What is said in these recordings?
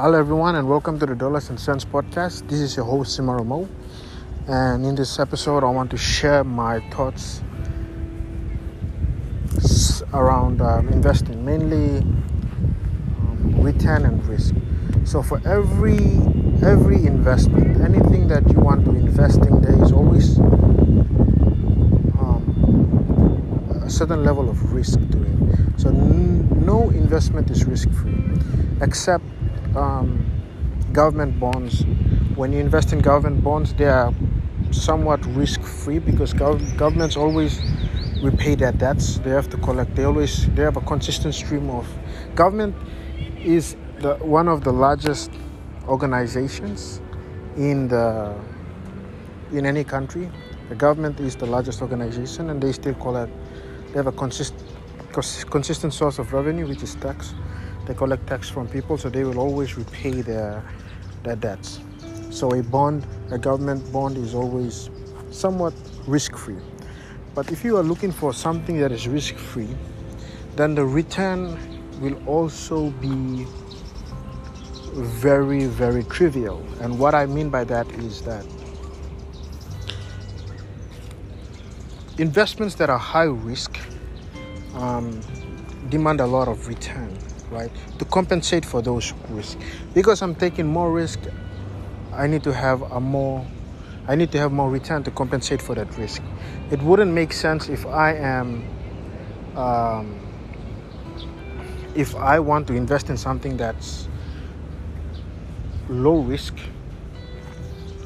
Hello, everyone, and welcome to the Dollars and Cents podcast. This is your host, Simaro Mo. And in this episode, I want to share my thoughts around um, investing, mainly um, return and risk. So, for every every investment, anything that you want to invest in, there is always um, a certain level of risk to it. So, n- no investment is risk free, except um, government bonds. When you invest in government bonds, they are somewhat risk free because gov- governments always repay their debts. They have to collect. They always they have a consistent stream of government is the one of the largest organizations in the in any country. The government is the largest organization, and they still collect. They have a consist, consistent source of revenue, which is tax they collect tax from people, so they will always repay their their debts. So a bond, a government bond, is always somewhat risk-free. But if you are looking for something that is risk-free, then the return will also be very, very trivial. And what I mean by that is that investments that are high risk um, demand a lot of return right? To compensate for those risks. Because I'm taking more risk, I need to have a more I need to have more return to compensate for that risk. It wouldn't make sense if I am um, if I want to invest in something that's low risk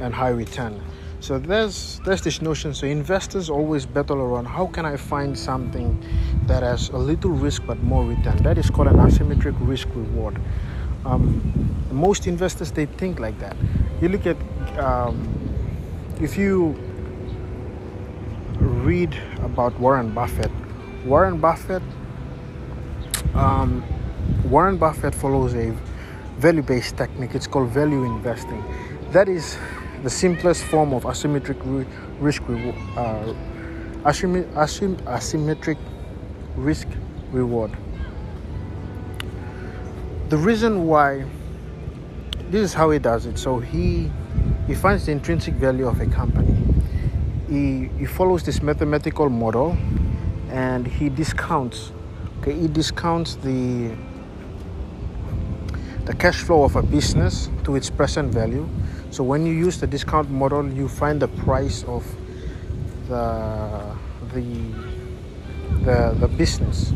and high return. So there's there's this notion. So investors always battle around how can I find something that has a little risk but more return. That is called an asymmetric risk reward. Um, most investors they think like that. You look at um, if you read about Warren Buffett. Warren Buffett. Um, Warren Buffett follows a value-based technique. It's called value investing. That is the simplest form of asymmetric risk reward. Uh, asymmetric risk reward. The reason why this is how he does it. So he he finds the intrinsic value of a company. He he follows this mathematical model and he discounts okay he discounts the the cash flow of a business to its present value. So when you use the discount model you find the price of the the the, the business,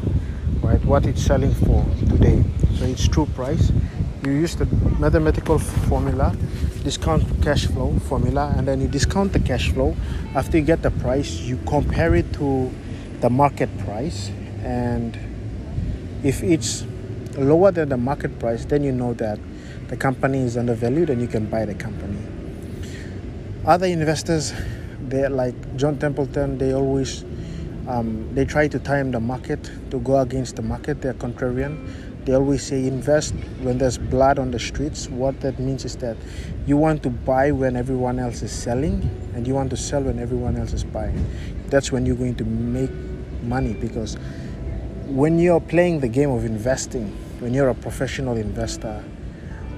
right? What it's selling for today. So it's true price. You use the mathematical formula, discount cash flow formula, and then you discount the cash flow. After you get the price, you compare it to the market price, and if it's lower than the market price, then you know that the company is undervalued and you can buy the company. Other investors, they like John Templeton, they always um, they try to time the market to go against the market. They're contrarian. They always say invest when there's blood on the streets. What that means is that you want to buy when everyone else is selling, and you want to sell when everyone else is buying. That's when you're going to make money because when you're playing the game of investing, when you're a professional investor,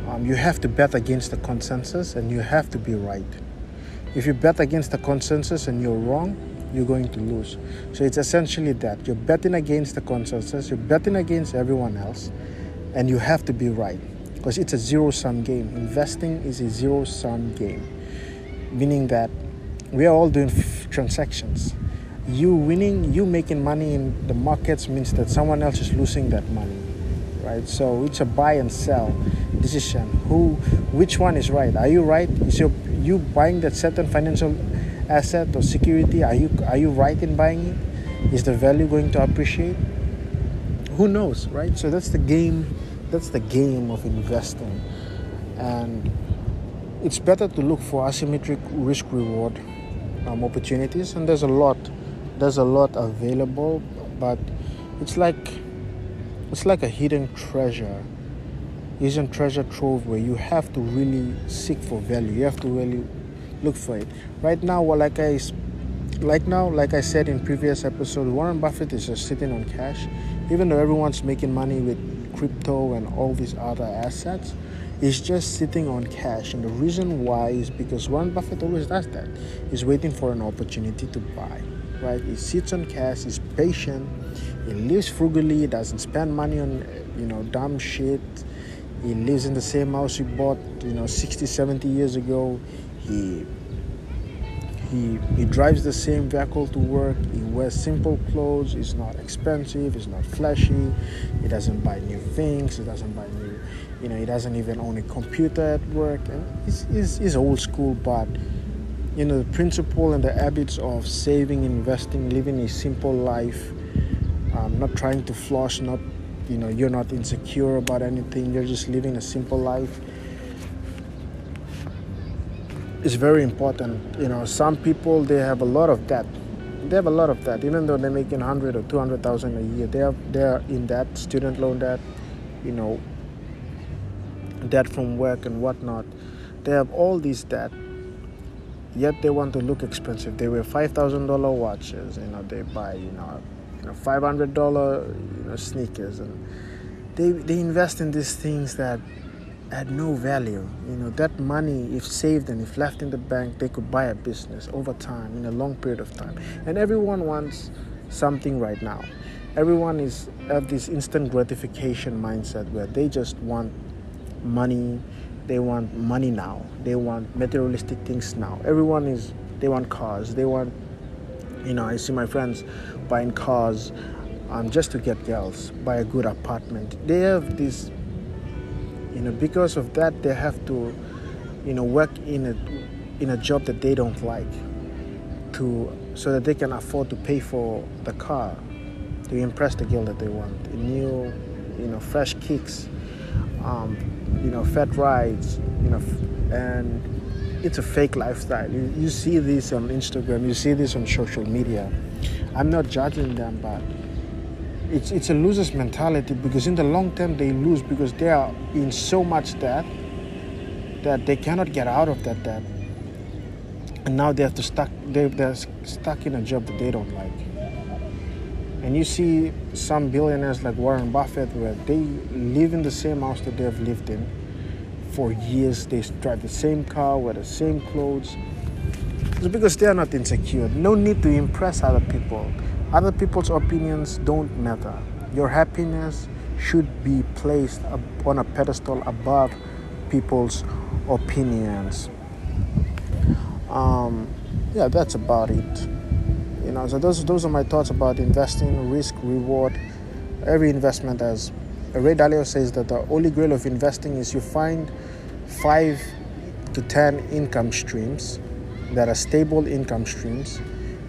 um, you have to bet against the consensus and you have to be right. If you bet against the consensus and you're wrong, you're going to lose. So it's essentially that you're betting against the consensus, you're betting against everyone else, and you have to be right because it's a zero sum game. Investing is a zero sum game, meaning that we are all doing f- transactions. You winning, you making money in the markets means that someone else is losing that money, right? So it's a buy and sell decision. Who, which one is right? Are you right? Is your you buying that certain financial asset or security are you are you right in buying it is the value going to appreciate who knows right so that's the game that's the game of investing and it's better to look for asymmetric risk reward um, opportunities and there's a lot there's a lot available but it's like it's like a hidden treasure hidden treasure trove where you have to really seek for value you have to really look for it. Right now, well, like I like now, like I said in previous episode, Warren Buffett is just sitting on cash, even though everyone's making money with crypto and all these other assets. he's just sitting on cash. And the reason why is because Warren Buffett always does that. He's waiting for an opportunity to buy, right? He sits on cash, he's patient, he lives frugally, he doesn't spend money on, you know, dumb shit. He lives in the same house he bought, you know, 60, 70 years ago. He he, he drives the same vehicle to work. He wears simple clothes. It's not expensive. It's not flashy. He doesn't buy new things. He doesn't buy new, you know, he doesn't even own a computer at work. And he's, he's, he's old school, but, you know, the principle and the habits of saving, investing, living a simple life, um, not trying to floss, not, you know, you're not insecure about anything. You're just living a simple life it's very important. You know, some people they have a lot of debt. They have a lot of debt, even though they're making hundred or two hundred thousand a year. They have they're in debt, student loan debt, you know, debt from work and whatnot. They have all these debt, yet they want to look expensive. They wear five thousand dollar watches. You know, they buy you know, you know five hundred dollar you know sneakers, and they they invest in these things that had no value. You know, that money, if saved and if left in the bank, they could buy a business over time, in a long period of time. And everyone wants something right now. Everyone is at this instant gratification mindset where they just want money, they want money now, they want materialistic things now. Everyone is, they want cars, they want, you know, I see my friends buying cars um, just to get girls, buy a good apartment. They have this you know because of that they have to you know work in a in a job that they don't like to so that they can afford to pay for the car to impress the girl that they want new you know fresh kicks um, you know fat rides you know and it's a fake lifestyle. You, you see this on instagram you see this on social media. I'm not judging them but it's it's a loser's mentality because in the long term they lose because they are in so much debt that they cannot get out of that debt. And now they have to stuck they, they're stuck in a job that they don't like. And you see some billionaires like warren buffett where they live in the same house that they've lived in for years they drive the same car wear the same clothes it's because they are not insecure no need to impress other people other people's opinions don't matter. Your happiness should be placed on a pedestal above people's opinions. Um, yeah, that's about it. You know, so those those are my thoughts about investing, risk, reward. Every investment has. Ray Dalio says that the holy grail of investing is you find five to ten income streams that are stable income streams.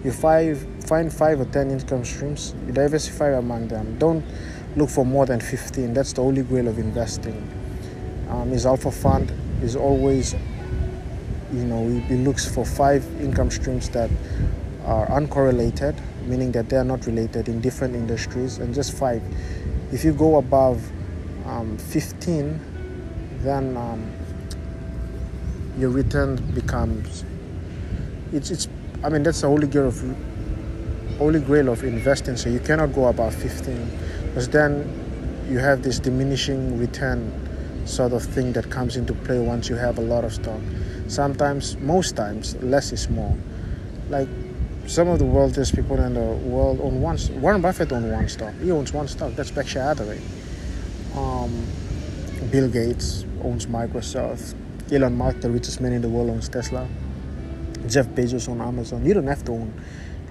You five find five or ten income streams, you diversify among them. Don't look for more than 15. That's the holy grail of investing. Um, his alpha fund is always, you know, he, looks for five income streams that are uncorrelated, meaning that they are not related in different industries, and just five. If you go above um, 15, then um, your return becomes. It's, it's. I mean, that's the holy grail of holy grail of investing. So you cannot go above 15 because then you have this diminishing return sort of thing that comes into play once you have a lot of stock. Sometimes, most times, less is more. Like some of the wealthiest people in the world own one. Warren Buffett owns one stock. He owns one stock. That's Berkshire Hathaway. Um, Bill Gates owns Microsoft. Elon Musk, the richest man in the world, owns Tesla. Jeff Bezos owns Amazon. You don't have to own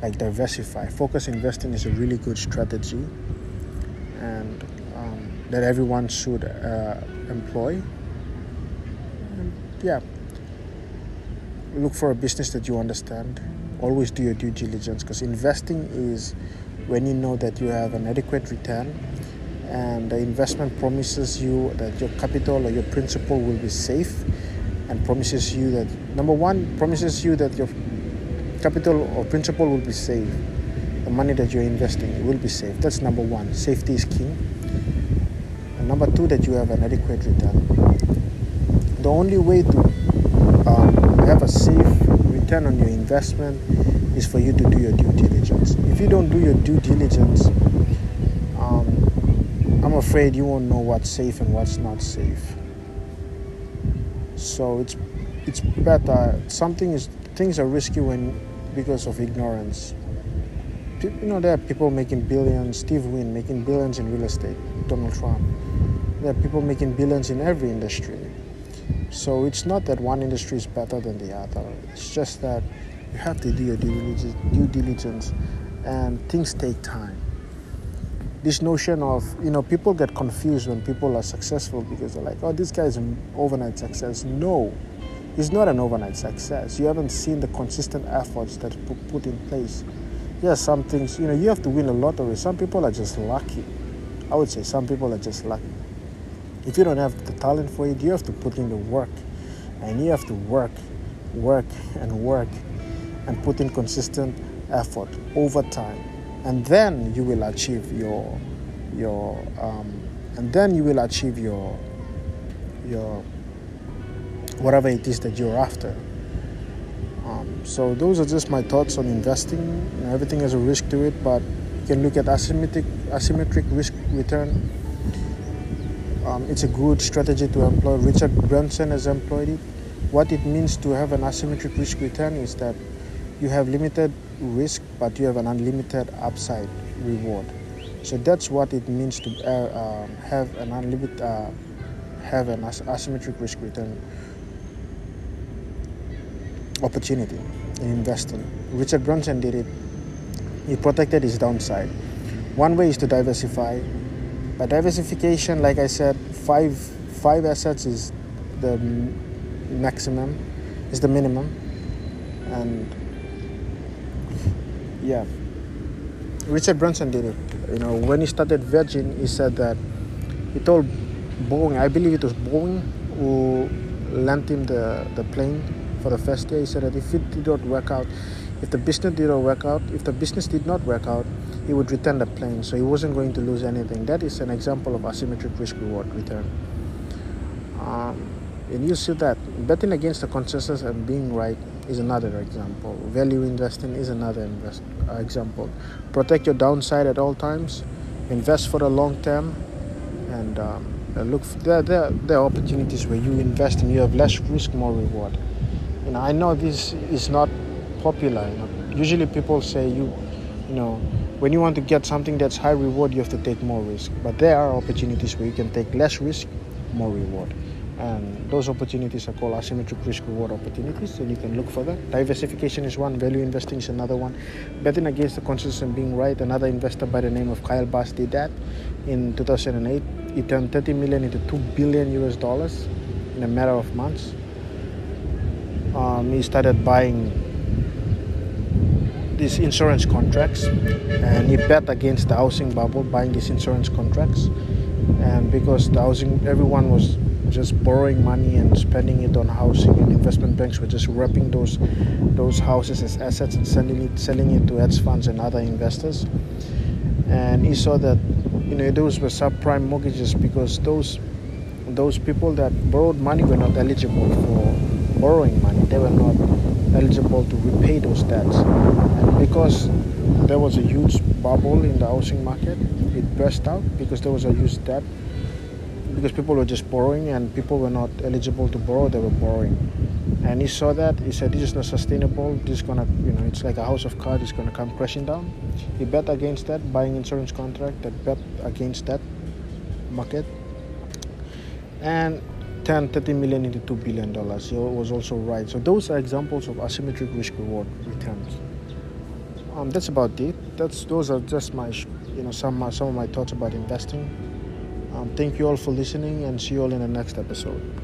like diversify. Focus investing is a really good strategy, and um, that everyone should uh, employ. And yeah, look for a business that you understand. Always do your due diligence because investing is when you know that you have an adequate return and the investment promises you that your capital or your principal will be safe and promises you that number one promises you that your capital or principal will be safe. The money that you're investing will be safe. That's number one. Safety is king. And number two, that you have an adequate return. The only way to um, have a safe return on your investment is for you to do your due diligence. If you don't do your due diligence, um, I'm afraid you won't know what's safe and what's not safe. So it's it's better. Something is things are risky when because of ignorance. You know, there are people making billions. Steve Wynn making billions in real estate. Donald Trump. There are people making billions in every industry. So it's not that one industry is better than the other. It's just that you have to do your due diligence, and things take time. This notion of, you know, people get confused when people are successful because they're like, oh, this guy's an overnight success. No, it's not an overnight success. You haven't seen the consistent efforts that put in place. Yes, some things, you know, you have to win a lottery. Some people are just lucky. I would say some people are just lucky. If you don't have the talent for it, you have to put in the work. And you have to work, work, and work, and put in consistent effort over time. And then you will achieve your, your, um, and then you will achieve your, your, whatever it is that you're after. Um, so those are just my thoughts on investing. You know, everything has a risk to it, but you can look at asymmetric, asymmetric risk return um, it's a good strategy to employ. Richard Branson has employed it. What it means to have an asymmetric risk return is that you have limited risk, but you have an unlimited upside reward. So that's what it means to uh, um, have an unlimited, uh, have an as- asymmetric risk return opportunity in investing. Richard Branson did it. He protected his downside. One way is to diversify but diversification, like I said, five five assets is the maximum, is the minimum, and yeah. Richard Branson did it. You know, when he started Virgin, he said that he told Boeing, I believe it was Boeing, who lent him the, the plane for the first day He said that if it did not work out, if the business did not work out, if the business did not work out, he would return the plane, so he wasn't going to lose anything. That is an example of asymmetric risk reward return. Um, and you see that betting against the consensus and being right is another example. Value investing is another invest, uh, example. Protect your downside at all times. Invest for the long term, and um, look. For, there, there, there are opportunities where you invest and you have less risk, more reward. You know, I know this is not popular. You know, usually people say you, you know, when you want to get something that's high reward, you have to take more risk. But there are opportunities where you can take less risk, more reward. And those opportunities are called asymmetric risk reward opportunities, and you can look for that. Diversification is one, value investing is another one. Betting against the consensus and being right, another investor by the name of Kyle Bass did that in 2008. He turned 30 million into 2 billion US dollars in a matter of months. Um, he started buying these insurance contracts and he bet against the housing bubble buying these insurance contracts. And because the housing everyone was just borrowing money and spending it on housing and investment banks were just wrapping those those houses as assets and selling it selling it to hedge funds and other investors. And he saw that you know those were subprime mortgages because those those people that borrowed money were not eligible for borrowing money. They were not eligible to repay those debts. And because there was a huge bubble in the housing market, it burst out because there was a huge debt. Because people were just borrowing and people were not eligible to borrow, they were borrowing. And he saw that, he said, This is not sustainable, this is gonna, you know, it's like a house of cards, it's gonna come crashing down. He bet against that, buying insurance contract that bet against that market. And 10 30 million into 2 billion dollars. He was also right. So those are examples of asymmetric risk reward returns. Um, that's about it. That's those are just my you know some some of my thoughts about investing. Um, thank you all for listening and see you all in the next episode